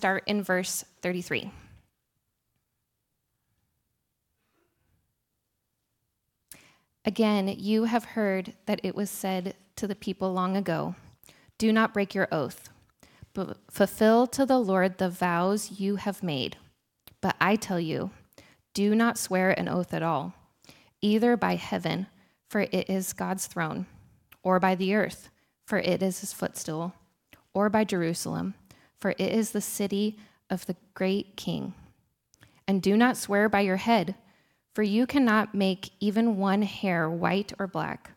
start in verse 33. Again, you have heard that it was said to the people long ago Do not break your oath, but fulfill to the Lord the vows you have made. But I tell you, do not swear an oath at all, either by heaven, for it is God's throne, or by the earth, for it is his footstool, or by Jerusalem, for it is the city of the great king. And do not swear by your head for you cannot make even one hair white or black.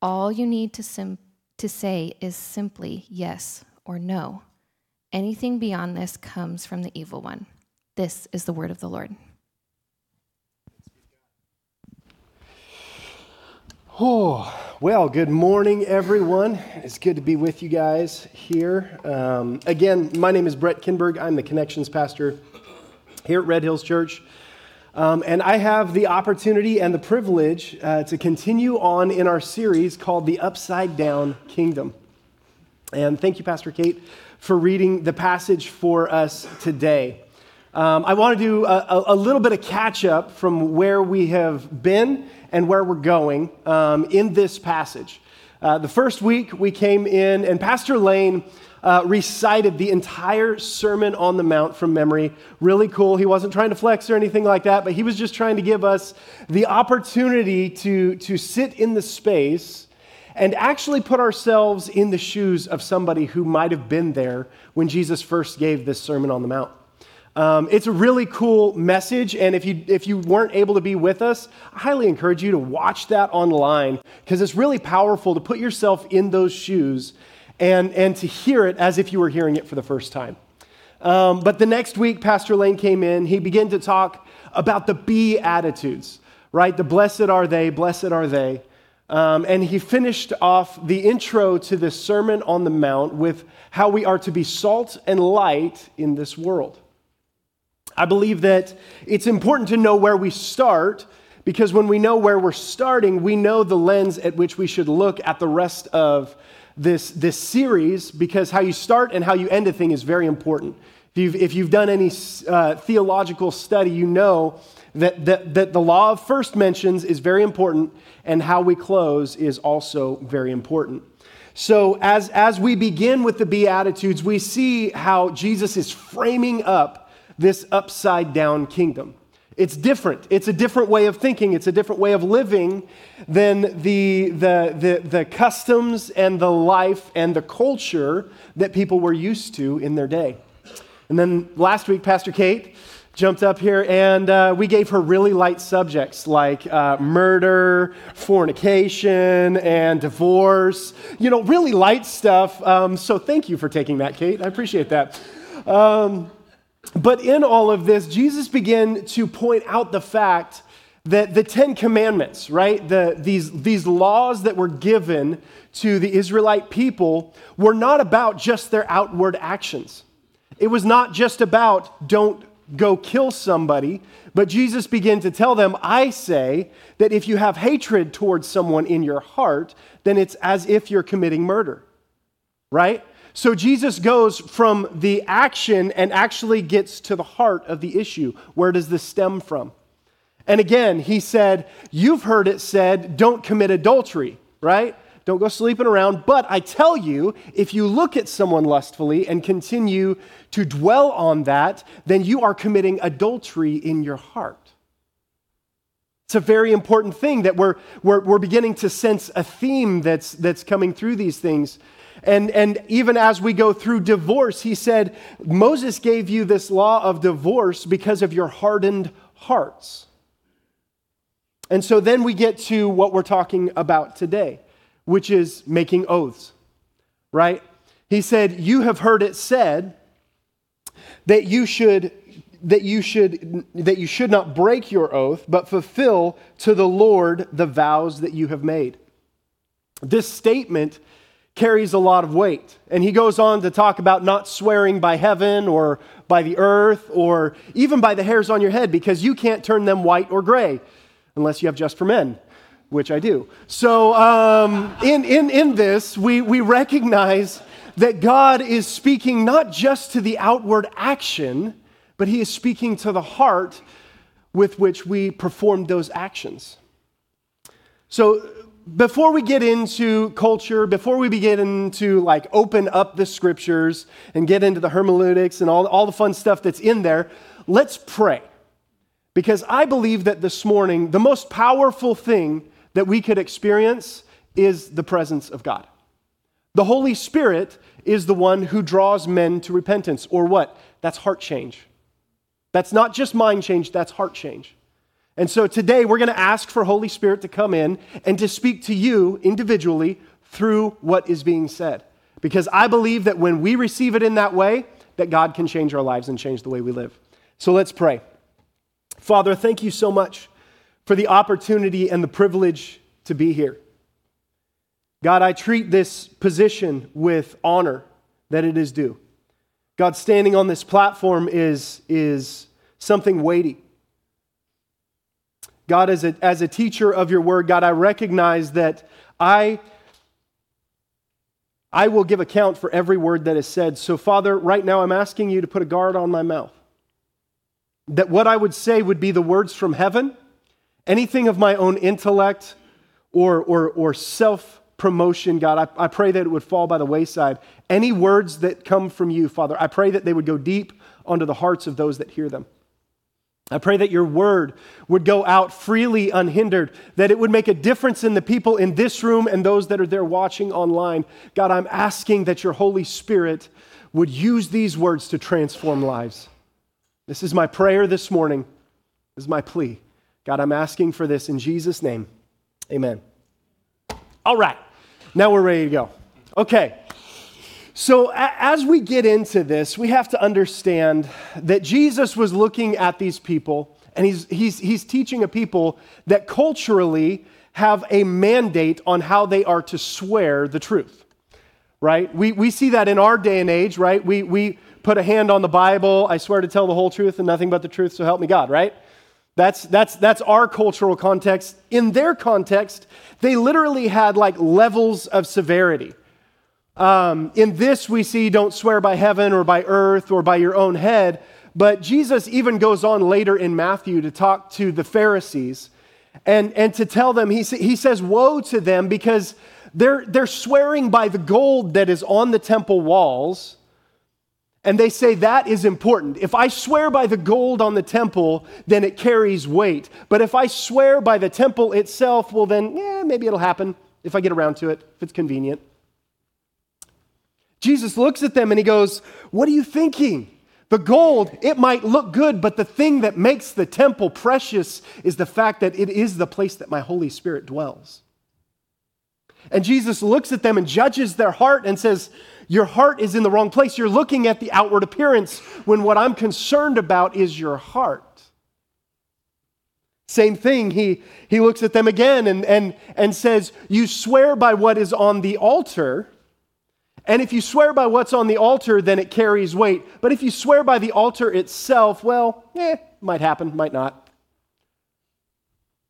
All you need to, sim- to say is simply yes or no. Anything beyond this comes from the evil one. This is the word of the Lord. Oh, well, good morning, everyone. It's good to be with you guys here. Um, again, my name is Brett Kinberg. I'm the Connections Pastor here at Red Hills Church. Um, and I have the opportunity and the privilege uh, to continue on in our series called The Upside Down Kingdom. And thank you, Pastor Kate, for reading the passage for us today. Um, I want to do a, a, little bit of catch up from where we have been and where we're going um, in this passage. Uh, the first week we came in, and Pastor Lane uh, recited the entire Sermon on the Mount from memory. Really cool. He wasn't trying to flex or anything like that, but he was just trying to give us the opportunity to, to sit in the space and actually put ourselves in the shoes of somebody who might have been there when Jesus first gave this Sermon on the Mount. Um, it's a really cool message, and if you, if you weren't able to be with us, I highly encourage you to watch that online because it's really powerful to put yourself in those shoes and, and to hear it as if you were hearing it for the first time. Um, but the next week, Pastor Lane came in. He began to talk about the Beatitudes, right? The blessed are they, blessed are they. Um, and he finished off the intro to the Sermon on the Mount with how we are to be salt and light in this world. I believe that it's important to know where we start because when we know where we're starting, we know the lens at which we should look at the rest of this, this series because how you start and how you end a thing is very important. If you've, if you've done any uh, theological study, you know that, that, that the law of first mentions is very important, and how we close is also very important. So, as, as we begin with the Beatitudes, we see how Jesus is framing up this upside down kingdom. It's different. It's a different way of thinking. It's a different way of living than the, the, the, the, customs and the life and the culture that people were used to in their day. And then last week, Pastor Kate jumped up here and uh, we gave her really light subjects like uh, murder, fornication, and divorce. You know, really light stuff. Um, so thank you for taking that, Kate. I appreciate that. Um, but in all of this, Jesus began to point out the fact that the Ten Commandments, right, the, these, these laws that were given to the Israelite people, were not about just their outward actions. It was not just about don't go kill somebody, but Jesus began to tell them, I say that if you have hatred towards someone in your heart, then it's as if you're committing murder, right? So Jesus goes from the action and actually gets to the heart of the issue. Where does this stem from? And again, he said, You've heard it said, don't commit adultery, right? Don't go sleeping around. But I tell you, if you look at someone lustfully and continue to dwell on that, then you are committing adultery in your heart. It's a very important thing that we're, we're, we're beginning to sense a theme that's, that's coming through these things and, and even as we go through divorce, he said, Moses gave you this law of divorce because of your hardened hearts. And so then we get to what we're talking about today, which is making oaths, right? He said, You have heard it said that you should. That you, should, that you should not break your oath, but fulfill to the Lord the vows that you have made. This statement carries a lot of weight. And he goes on to talk about not swearing by heaven or by the earth or even by the hairs on your head because you can't turn them white or gray unless you have just for men, which I do. So, um, in, in, in this, we, we recognize that God is speaking not just to the outward action, but He is speaking to the heart with which we perform those actions. So, before we get into culture, before we begin to like open up the scriptures and get into the hermeneutics and all, all the fun stuff that's in there, let's pray. Because I believe that this morning, the most powerful thing that we could experience is the presence of God. The Holy Spirit is the one who draws men to repentance, or what? That's heart change. That's not just mind change, that's heart change. And so today we're going to ask for Holy Spirit to come in and to speak to you individually through what is being said. Because I believe that when we receive it in that way, that God can change our lives and change the way we live. So let's pray. Father, thank you so much for the opportunity and the privilege to be here. God, I treat this position with honor that it is due. God, standing on this platform is, is something weighty. God, as a, as a teacher of your word, God, I recognize that I, I will give account for every word that is said. So, Father, right now I'm asking you to put a guard on my mouth. That what I would say would be the words from heaven, anything of my own intellect or, or, or self promotion, God, I, I pray that it would fall by the wayside. Any words that come from you, Father, I pray that they would go deep onto the hearts of those that hear them. I pray that your word would go out freely, unhindered, that it would make a difference in the people in this room and those that are there watching online. God, I'm asking that your Holy Spirit would use these words to transform lives. This is my prayer this morning. This is my plea. God, I'm asking for this in Jesus' name. Amen. All right, now we're ready to go. Okay. So, as we get into this, we have to understand that Jesus was looking at these people and he's, he's, he's teaching a people that culturally have a mandate on how they are to swear the truth, right? We, we see that in our day and age, right? We, we put a hand on the Bible, I swear to tell the whole truth and nothing but the truth, so help me God, right? That's, that's, that's our cultural context. In their context, they literally had like levels of severity um, in this, we see don't swear by heaven or by earth or by your own head. But Jesus even goes on later in Matthew to talk to the Pharisees and, and to tell them, he, he says, Woe to them because they're, they're swearing by the gold that is on the temple walls. And they say that is important. If I swear by the gold on the temple, then it carries weight. But if I swear by the temple itself, well, then, yeah, maybe it'll happen if I get around to it, if it's convenient. Jesus looks at them and he goes, What are you thinking? The gold, it might look good, but the thing that makes the temple precious is the fact that it is the place that my Holy Spirit dwells. And Jesus looks at them and judges their heart and says, Your heart is in the wrong place. You're looking at the outward appearance when what I'm concerned about is your heart. Same thing, he, he looks at them again and, and, and says, You swear by what is on the altar and if you swear by what's on the altar, then it carries weight. But if you swear by the altar itself, well, eh, might happen, might not.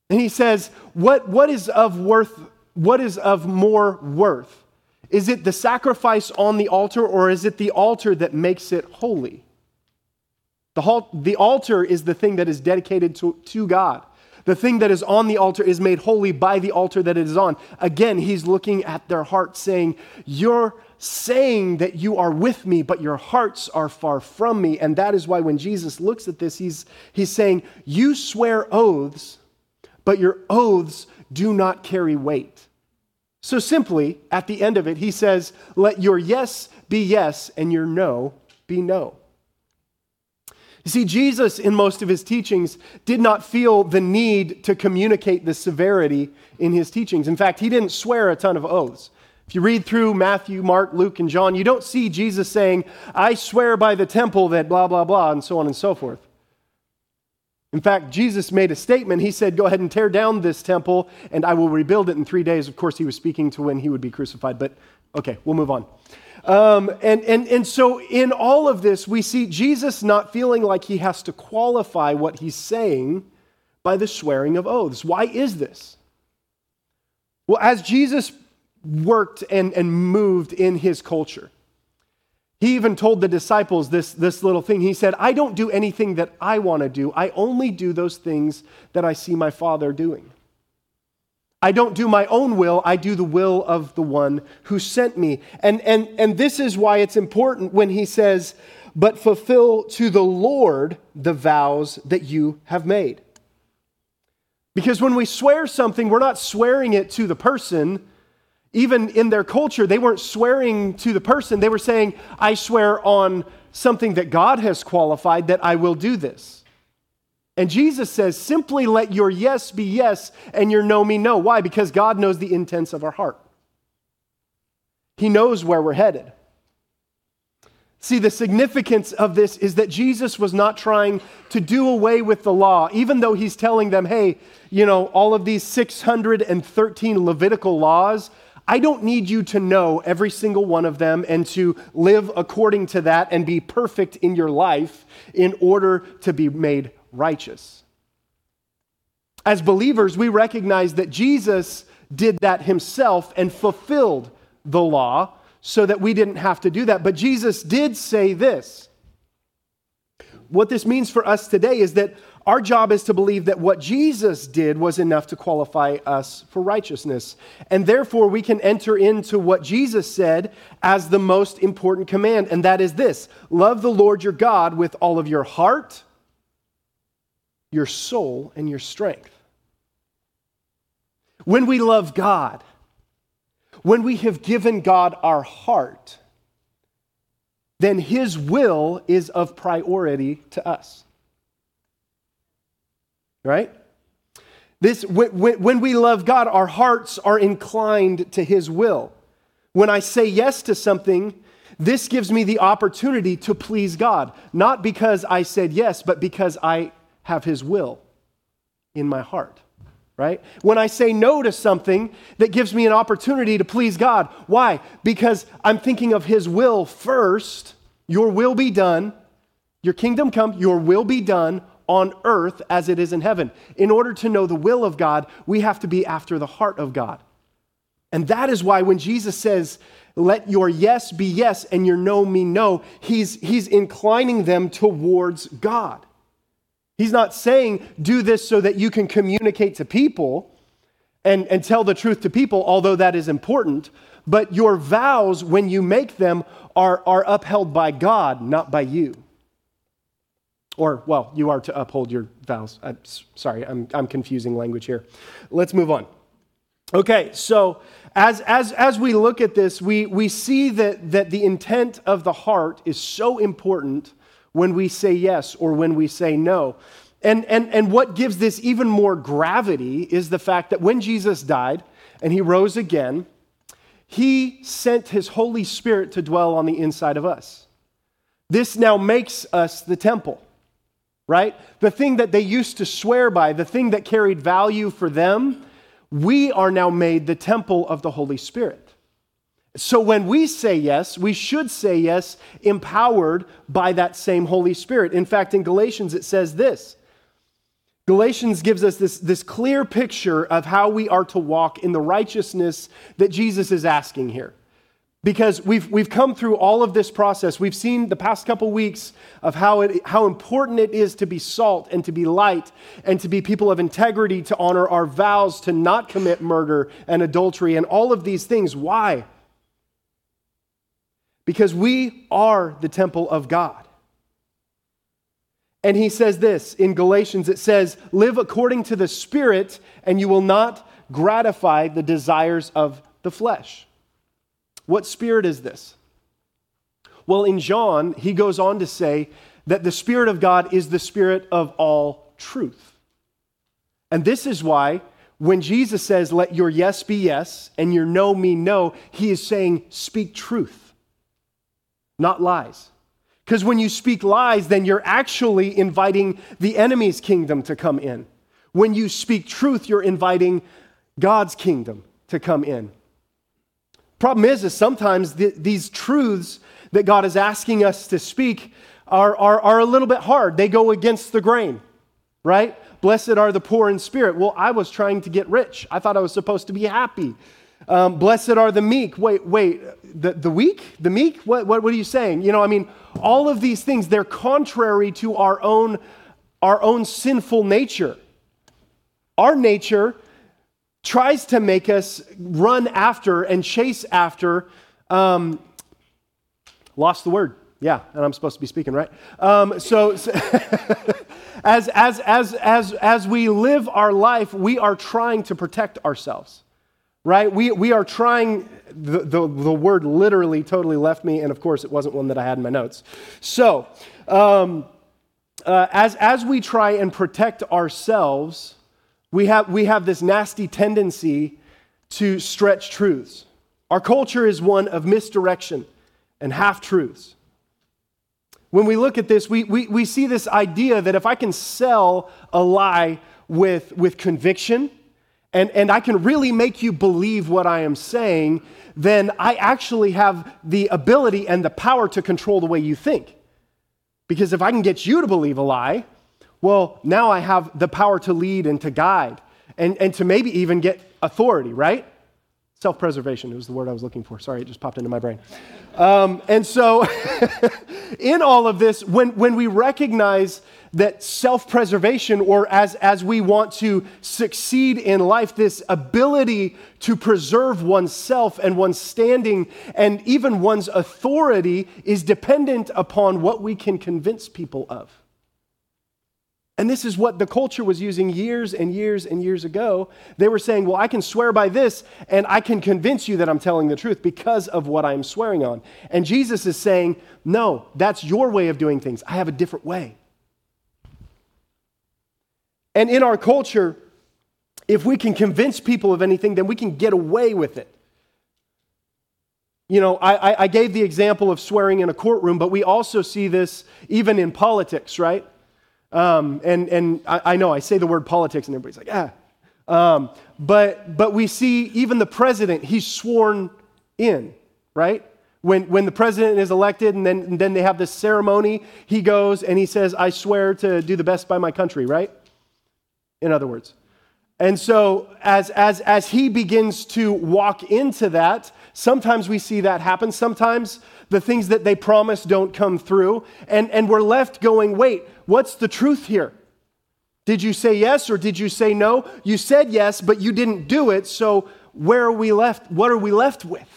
And he says, what, what is of worth, what is of more worth? Is it the sacrifice on the altar or is it the altar that makes it holy? The, the altar is the thing that is dedicated to, to God. The thing that is on the altar is made holy by the altar that it is on. Again, he's looking at their heart saying, Your saying that you are with me, but your hearts are far from me. And that is why when Jesus looks at this, he's, he's saying, You swear oaths, but your oaths do not carry weight. So simply, at the end of it, he says, Let your yes be yes and your no be no. You see, Jesus, in most of his teachings, did not feel the need to communicate the severity in his teachings. In fact, he didn't swear a ton of oaths. If you read through Matthew, Mark, Luke, and John, you don't see Jesus saying, I swear by the temple that blah, blah, blah, and so on and so forth. In fact, Jesus made a statement. He said, Go ahead and tear down this temple, and I will rebuild it in three days. Of course, he was speaking to when he would be crucified, but okay, we'll move on. Um, and, and, and so, in all of this, we see Jesus not feeling like he has to qualify what he's saying by the swearing of oaths. Why is this? Well, as Jesus worked and, and moved in his culture. He even told the disciples this, this little thing. He said, I don't do anything that I want to do. I only do those things that I see my Father doing. I don't do my own will, I do the will of the one who sent me. And, and, and this is why it's important when he says, But fulfill to the Lord the vows that you have made. Because when we swear something, we're not swearing it to the person. Even in their culture, they weren't swearing to the person. They were saying, I swear on something that God has qualified that I will do this. And Jesus says, simply let your yes be yes and your no me no. Why? Because God knows the intents of our heart. He knows where we're headed. See, the significance of this is that Jesus was not trying to do away with the law, even though he's telling them, hey, you know, all of these 613 Levitical laws, I don't need you to know every single one of them and to live according to that and be perfect in your life in order to be made righteous. As believers, we recognize that Jesus did that himself and fulfilled the law so that we didn't have to do that. But Jesus did say this. What this means for us today is that our job is to believe that what Jesus did was enough to qualify us for righteousness. And therefore, we can enter into what Jesus said as the most important command, and that is this love the Lord your God with all of your heart your soul, and your strength. When we love God, when we have given God our heart, then His will is of priority to us. Right? This, when, we love God, our hearts are inclined to His will. When I say yes to something, this gives me the opportunity to please God, not because I said yes, but because I have His will in my heart, right? When I say no to something, that gives me an opportunity to please God. Why? Because I'm thinking of His will first. Your will be done, your kingdom come, your will be done on earth as it is in heaven. In order to know the will of God, we have to be after the heart of God. And that is why when Jesus says, let your yes be yes and your no mean no, he's, he's inclining them towards God. He's not saying do this so that you can communicate to people and, and tell the truth to people, although that is important. But your vows, when you make them, are, are upheld by God, not by you. Or, well, you are to uphold your vows. I'm sorry, I'm, I'm confusing language here. Let's move on. Okay, so as, as, as we look at this, we, we see that, that the intent of the heart is so important when we say yes or when we say no. And, and, and what gives this even more gravity is the fact that when Jesus died and he rose again, he sent his Holy Spirit to dwell on the inside of us. This now makes us the temple, right? The thing that they used to swear by, the thing that carried value for them, we are now made the temple of the Holy Spirit. So when we say yes, we should say yes empowered by that same Holy Spirit. In fact, in Galatians, it says this Galatians gives us this, this clear picture of how we are to walk in the righteousness that Jesus is asking here. Because we've, we've come through all of this process. We've seen the past couple weeks of how, it, how important it is to be salt and to be light and to be people of integrity, to honor our vows, to not commit murder and adultery and all of these things. Why? because we are the temple of God. And he says this in Galatians it says, Live according to the Spirit, and you will not gratify the desires of the flesh. What spirit is this? Well, in John, he goes on to say that the Spirit of God is the Spirit of all truth. And this is why when Jesus says, Let your yes be yes and your no mean no, he is saying, Speak truth not lies. Because when you speak lies, then you're actually inviting the enemy's kingdom to come in. When you speak truth, you're inviting God's kingdom to come in. Problem is, is sometimes th- these truths that God is asking us to speak are, are, are a little bit hard. They go against the grain, right? Blessed are the poor in spirit. Well, I was trying to get rich. I thought I was supposed to be happy. Um, blessed are the meek. Wait, wait, the, the weak? The meek? What, what, what are you saying? You know, I mean, all of these things, they're contrary to our own, our own sinful nature. Our nature tries to make us run after and chase after. Um, lost the word. Yeah, and I'm supposed to be speaking, right? Um, so, so as, as, as, as, as we live our life, we are trying to protect ourselves, right? We, we are trying, the, the, the word literally totally left me, and of course, it wasn't one that I had in my notes. So, um, uh, as, as we try and protect ourselves, we have, we have this nasty tendency to stretch truths. Our culture is one of misdirection and half truths. When we look at this, we, we, we see this idea that if I can sell a lie with, with conviction and, and I can really make you believe what I am saying, then I actually have the ability and the power to control the way you think. Because if I can get you to believe a lie, well, now I have the power to lead and to guide and, and to maybe even get authority, right? Self preservation was the word I was looking for. Sorry, it just popped into my brain. Um, and so, in all of this, when, when we recognize that self preservation, or as, as we want to succeed in life, this ability to preserve oneself and one's standing and even one's authority is dependent upon what we can convince people of. And this is what the culture was using years and years and years ago. They were saying, Well, I can swear by this, and I can convince you that I'm telling the truth because of what I'm swearing on. And Jesus is saying, No, that's your way of doing things. I have a different way. And in our culture, if we can convince people of anything, then we can get away with it. You know, I, I gave the example of swearing in a courtroom, but we also see this even in politics, right? Um, and and I, I, know I say the word politics and everybody's like, ah. Um, but, but we see even the president, he's sworn in, right? When, when the president is elected and then, and then they have this ceremony, he goes and he says, I swear to do the best by my country, right? In other words. And so as, as, as he begins to walk into that, sometimes we see that happen. Sometimes the things that they promise don't come through. And, and we're left going, wait, what's the truth here? Did you say yes or did you say no? You said yes, but you didn't do it. So where are we left? What are we left with?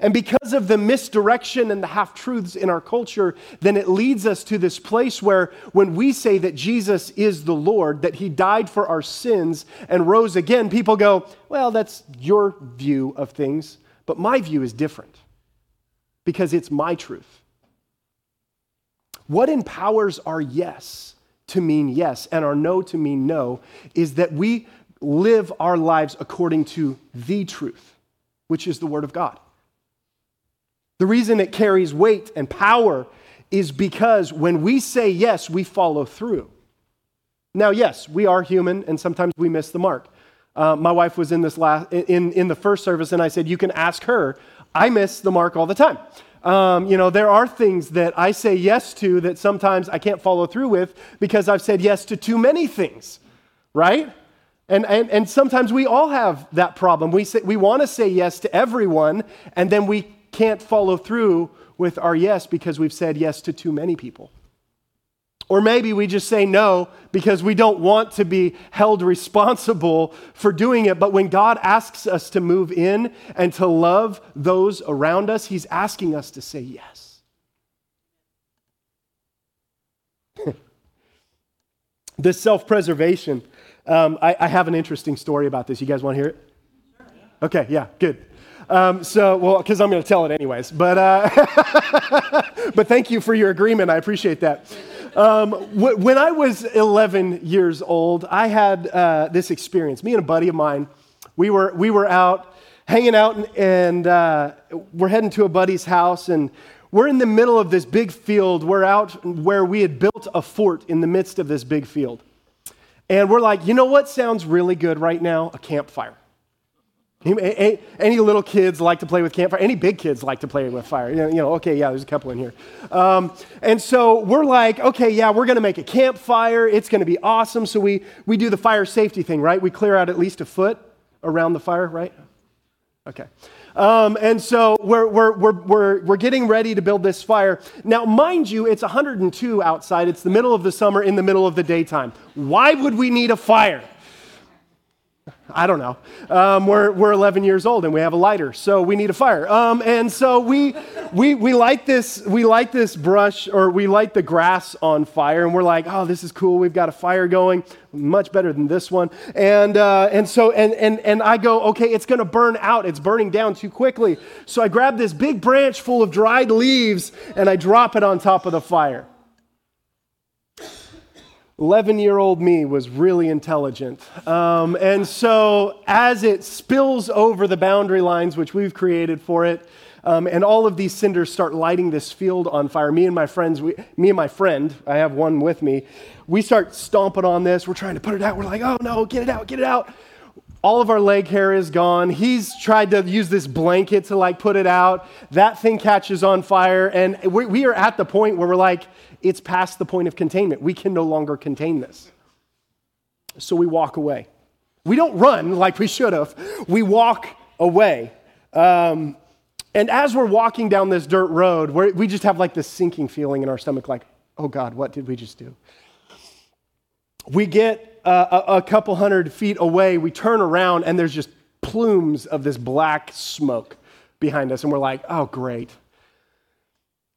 And because of the misdirection and the half truths in our culture, then it leads us to this place where when we say that Jesus is the Lord, that he died for our sins and rose again, people go, well, that's your view of things, but my view is different because it's my truth. What empowers our yes to mean yes and our no to mean no is that we live our lives according to the truth, which is the Word of God. The reason it carries weight and power is because when we say yes, we follow through. Now, yes, we are human and sometimes we miss the mark. Uh, my wife was in this last in, in the first service, and I said, You can ask her. I miss the mark all the time. Um, you know, there are things that I say yes to that sometimes I can't follow through with because I've said yes to too many things, right? And, and, and sometimes we all have that problem. We, say, we want to say yes to everyone, and then we can't follow through with our yes because we've said yes to too many people. Or maybe we just say no because we don't want to be held responsible for doing it. But when God asks us to move in and to love those around us, He's asking us to say yes. this self preservation, um, I, I, have an interesting story about this. You guys want to hear it? Okay, yeah, good. Um, so, well, because I'm going to tell it anyways. But, uh, but thank you for your agreement. I appreciate that. Um, when I was 11 years old, I had uh, this experience. Me and a buddy of mine, we were, we were out hanging out, and, and uh, we're heading to a buddy's house, and we're in the middle of this big field. We're out where we had built a fort in the midst of this big field. And we're like, you know what sounds really good right now? A campfire. Any little kids like to play with campfire? Any big kids like to play with fire? You know, okay, yeah, there's a couple in here. Um, and so we're like, okay, yeah, we're going to make a campfire. It's going to be awesome. So we, we do the fire safety thing, right? We clear out at least a foot around the fire, right? Okay. Um, and so we're, we're, we're, we're, we're getting ready to build this fire. Now, mind you, it's 102 outside. It's the middle of the summer in the middle of the daytime. Why would we need a fire? I don't know. Um, we're, we're 11 years old and we have a lighter, so we need a fire. Um, and so we, we, we, light this, we light this brush or we light the grass on fire and we're like, oh, this is cool. We've got a fire going, much better than this one. And, uh, and so, and, and, and I go, okay, it's going to burn out. It's burning down too quickly. So I grab this big branch full of dried leaves and I drop it on top of the fire. 11 year old me was really intelligent. Um, and so, as it spills over the boundary lines which we've created for it, um, and all of these cinders start lighting this field on fire. Me and my friends, we, me and my friend, I have one with me, we start stomping on this. We're trying to put it out. We're like, oh no, get it out, get it out. All of our leg hair is gone. He's tried to use this blanket to like put it out. That thing catches on fire. And we, we are at the point where we're like, it's past the point of containment. We can no longer contain this. So we walk away. We don't run like we should have, we walk away. Um, and as we're walking down this dirt road, we just have like this sinking feeling in our stomach, like, oh God, what did we just do? We get uh, a, a couple hundred feet away, we turn around, and there's just plumes of this black smoke behind us, and we're like, oh, great.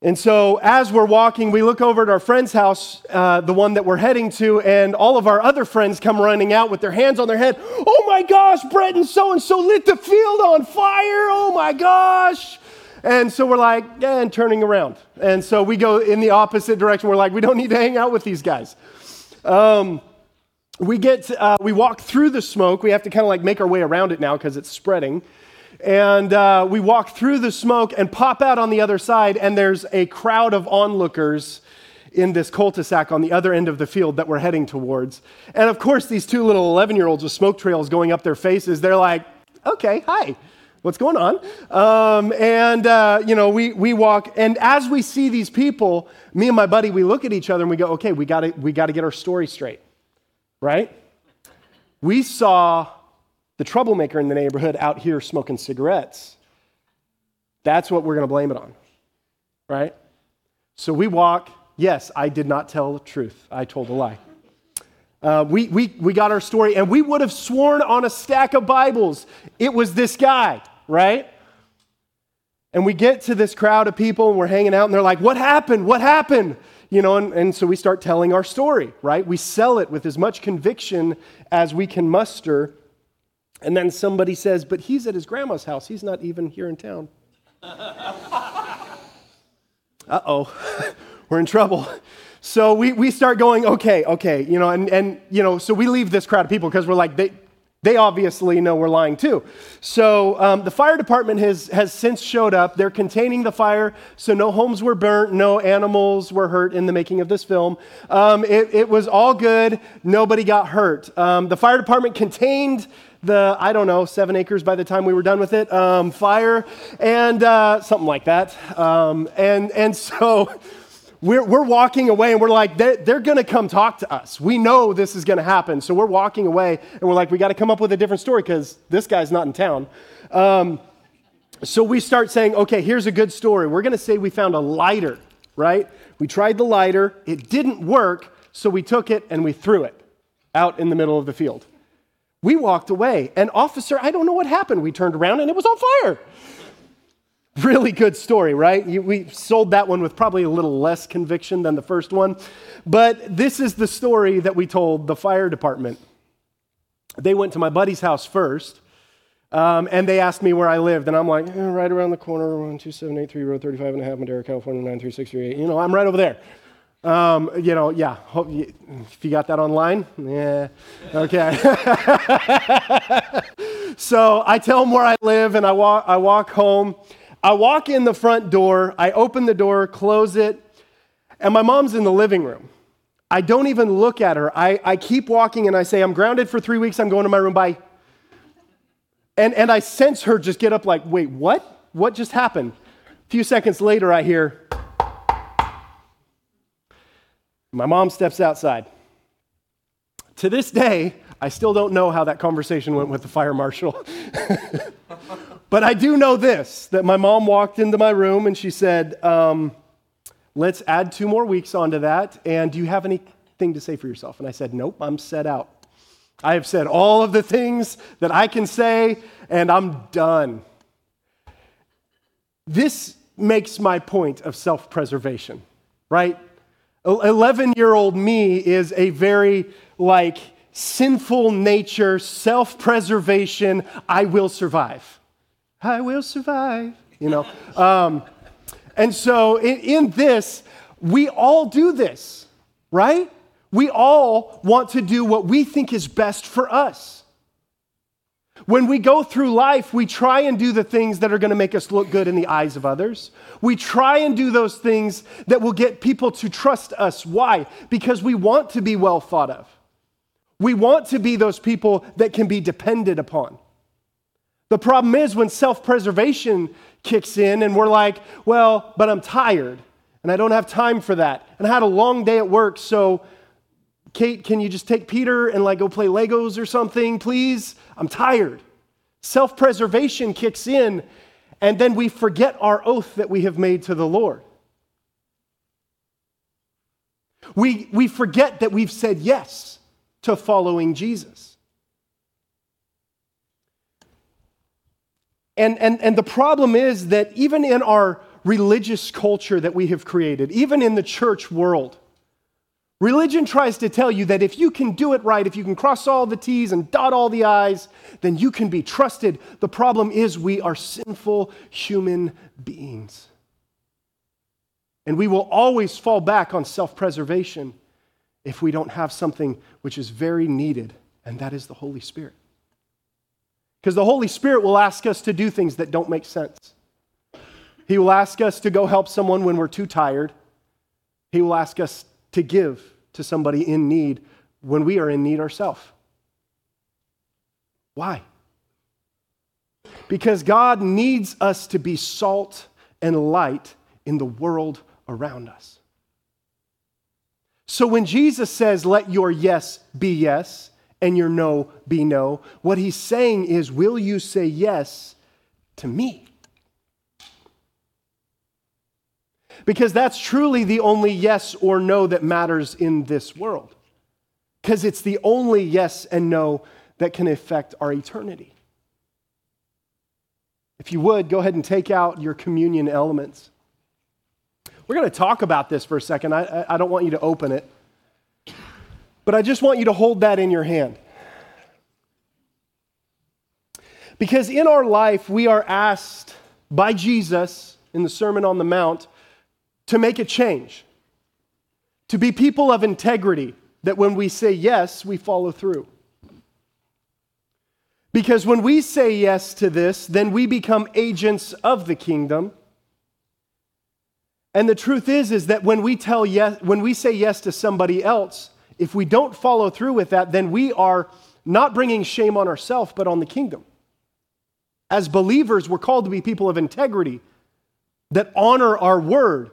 And so, as we're walking, we look over at our friend's house, uh, the one that we're heading to, and all of our other friends come running out with their hands on their head. Oh my gosh, Brett and so and so lit the field on fire. Oh my gosh. And so we're like, yeah, and turning around. And so we go in the opposite direction. We're like, we don't need to hang out with these guys. Um, we get, uh, we walk through the smoke. We have to kind of like make our way around it now because it's spreading. And uh, we walk through the smoke and pop out on the other side, and there's a crowd of onlookers in this cul-de-sac on the other end of the field that we're heading towards. And of course, these two little 11 year olds with smoke trails going up their faces, they're like, okay, hi. What's going on? Um, and, uh, you know, we, we walk, and as we see these people, me and my buddy, we look at each other and we go, okay, we gotta, we gotta get our story straight, right? We saw the troublemaker in the neighborhood out here smoking cigarettes. That's what we're going to blame it on, right? So we walk. Yes, I did not tell the truth. I told a lie. Uh, we, we, we got our story, and we would have sworn on a stack of Bibles it was this guy, right? And we get to this crowd of people, and we're hanging out, and they're like, What happened? What happened? You know, and, and so we start telling our story, right? We sell it with as much conviction as we can muster. And then somebody says, But he's at his grandma's house. He's not even here in town. uh oh, we're in trouble. So we, we start going, okay, okay, you know, and, and, you know, so we leave this crowd of people because we're like, they, they obviously know we're lying too. So um, the fire department has, has since showed up. They're containing the fire, so no homes were burnt, no animals were hurt in the making of this film. Um, it, it, was all good, nobody got hurt. Um, the fire department contained the, I don't know, seven acres by the time we were done with it, um, fire, and uh, something like that. Um, and, and so we're, we're walking away and we're like, they're, they're going to come talk to us. We know this is going to happen. So we're walking away and we're like, we got to come up with a different story because this guy's not in town. Um, so we start saying, okay, here's a good story. We're going to say we found a lighter, right? We tried the lighter, it didn't work, so we took it and we threw it out in the middle of the field. We walked away. And, officer, I don't know what happened. We turned around and it was on fire. Really good story, right? We sold that one with probably a little less conviction than the first one. But this is the story that we told the fire department. They went to my buddy's house first, um, and they asked me where I lived. And I'm like, eh, right around the corner, 12783 Road 35 and a half, Madera, California, 93638. You know, I'm right over there. Um, you know, yeah, if you got that online, yeah, okay. so I tell them where I live and I walk, I walk home. I walk in the front door, I open the door, close it, and my mom's in the living room. I don't even look at her. I, I keep walking and I say, I'm grounded for three weeks, I'm going to my room, bye. And, and I sense her just get up, like, wait, what? What just happened? A few seconds later, I hear, my mom steps outside. To this day, I still don't know how that conversation went with the fire marshal. but I do know this that my mom walked into my room and she said, um, Let's add two more weeks onto that. And do you have anything to say for yourself? And I said, Nope, I'm set out. I have said all of the things that I can say, and I'm done. This makes my point of self preservation, right? 11 year old me is a very like sinful nature, self preservation. I will survive. I will survive, you know. Um, and so in, in this, we all do this, right? We all want to do what we think is best for us. When we go through life, we try and do the things that are going to make us look good in the eyes of others. We try and do those things that will get people to trust us. Why? Because we want to be well thought of. We want to be those people that can be depended upon. The problem is when self preservation kicks in and we're like, well, but I'm tired and I don't have time for that. And I had a long day at work, so Kate, can you just take Peter and like go play Legos or something, please? I'm tired. Self preservation kicks in, and then we forget our oath that we have made to the Lord. We, we forget that we've said yes to following Jesus. And, and, and the problem is that even in our religious culture that we have created, even in the church world, Religion tries to tell you that if you can do it right, if you can cross all the T's and dot all the I's, then you can be trusted. The problem is we are sinful human beings. And we will always fall back on self preservation if we don't have something which is very needed, and that is the Holy Spirit. Because the Holy Spirit will ask us to do things that don't make sense. He will ask us to go help someone when we're too tired. He will ask us to give to somebody in need when we are in need ourselves. Why? Because God needs us to be salt and light in the world around us. So when Jesus says, let your yes be yes and your no be no, what he's saying is, will you say yes to me? Because that's truly the only yes or no that matters in this world. Because it's the only yes and no that can affect our eternity. If you would, go ahead and take out your communion elements. We're going to talk about this for a second. I, I don't want you to open it, but I just want you to hold that in your hand. Because in our life, we are asked by Jesus in the Sermon on the Mount to make a change, to be people of integrity, that when we say yes, we follow through. Because when we say yes to this, then we become agents of the kingdom. And the truth is is that when we tell yes when we say yes to somebody else, if we don't follow through with that, then we are not bringing shame on ourselves but on the kingdom. As believers, we're called to be people of integrity that honor our word,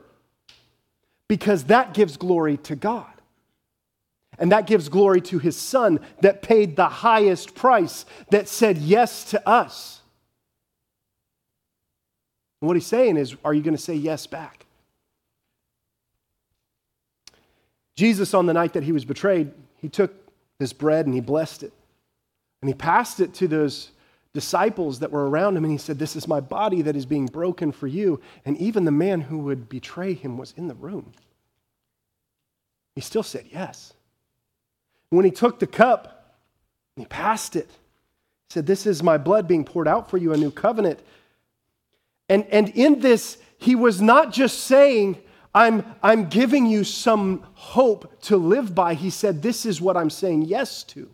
because that gives glory to God. And that gives glory to his son that paid the highest price, that said yes to us. And what he's saying is, are you going to say yes back? Jesus, on the night that he was betrayed, he took this bread and he blessed it. And he passed it to those disciples that were around him and he said, This is my body that is being broken for you. And even the man who would betray him was in the room. He still said yes. When he took the cup, he passed it. He said, This is my blood being poured out for you, a new covenant. And, and in this, he was not just saying, I'm, I'm giving you some hope to live by. He said, This is what I'm saying yes to.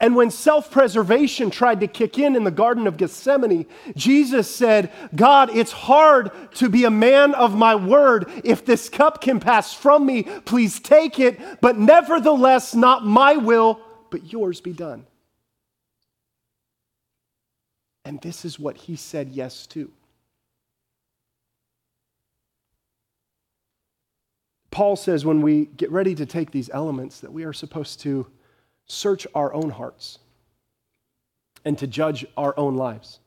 And when self preservation tried to kick in in the Garden of Gethsemane, Jesus said, God, it's hard to be a man of my word. If this cup can pass from me, please take it. But nevertheless, not my will, but yours be done. And this is what he said yes to. Paul says when we get ready to take these elements that we are supposed to search our own hearts and to judge our own lives.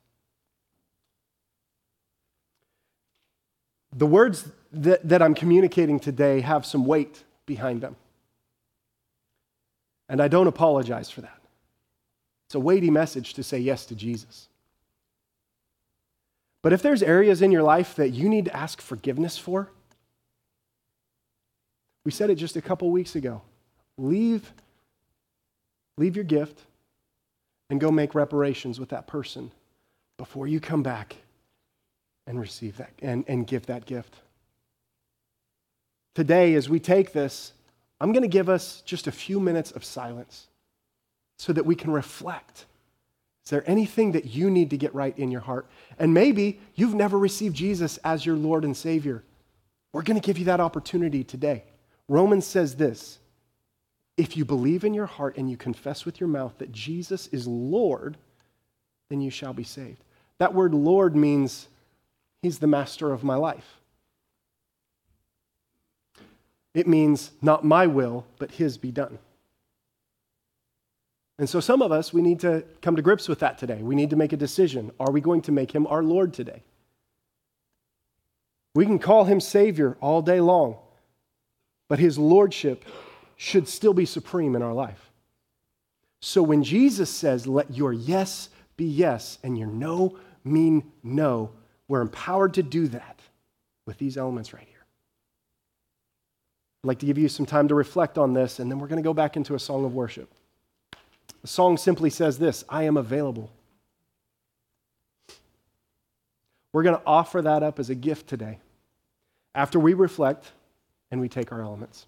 The words that, that I'm communicating today have some weight behind them. And I don't apologize for that. It's a weighty message to say yes to Jesus. But if there's areas in your life that you need to ask forgiveness for, we said it just a couple weeks ago. Leave, leave your gift and go make reparations with that person before you come back and receive that and, and give that gift. Today, as we take this, I'm going to give us just a few minutes of silence so that we can reflect. Is there anything that you need to get right in your heart? And maybe you've never received Jesus as your Lord and Savior. We're going to give you that opportunity today. Romans says this if you believe in your heart and you confess with your mouth that Jesus is Lord, then you shall be saved. That word Lord means He's the master of my life. It means not my will, but His be done. And so, some of us, we need to come to grips with that today. We need to make a decision. Are we going to make Him our Lord today? We can call Him Savior all day long, but His Lordship should still be supreme in our life. So, when Jesus says, let your yes be yes and your no mean no, we're empowered to do that with these elements right here. I'd like to give you some time to reflect on this, and then we're going to go back into a song of worship. The song simply says this I am available. We're going to offer that up as a gift today after we reflect and we take our elements.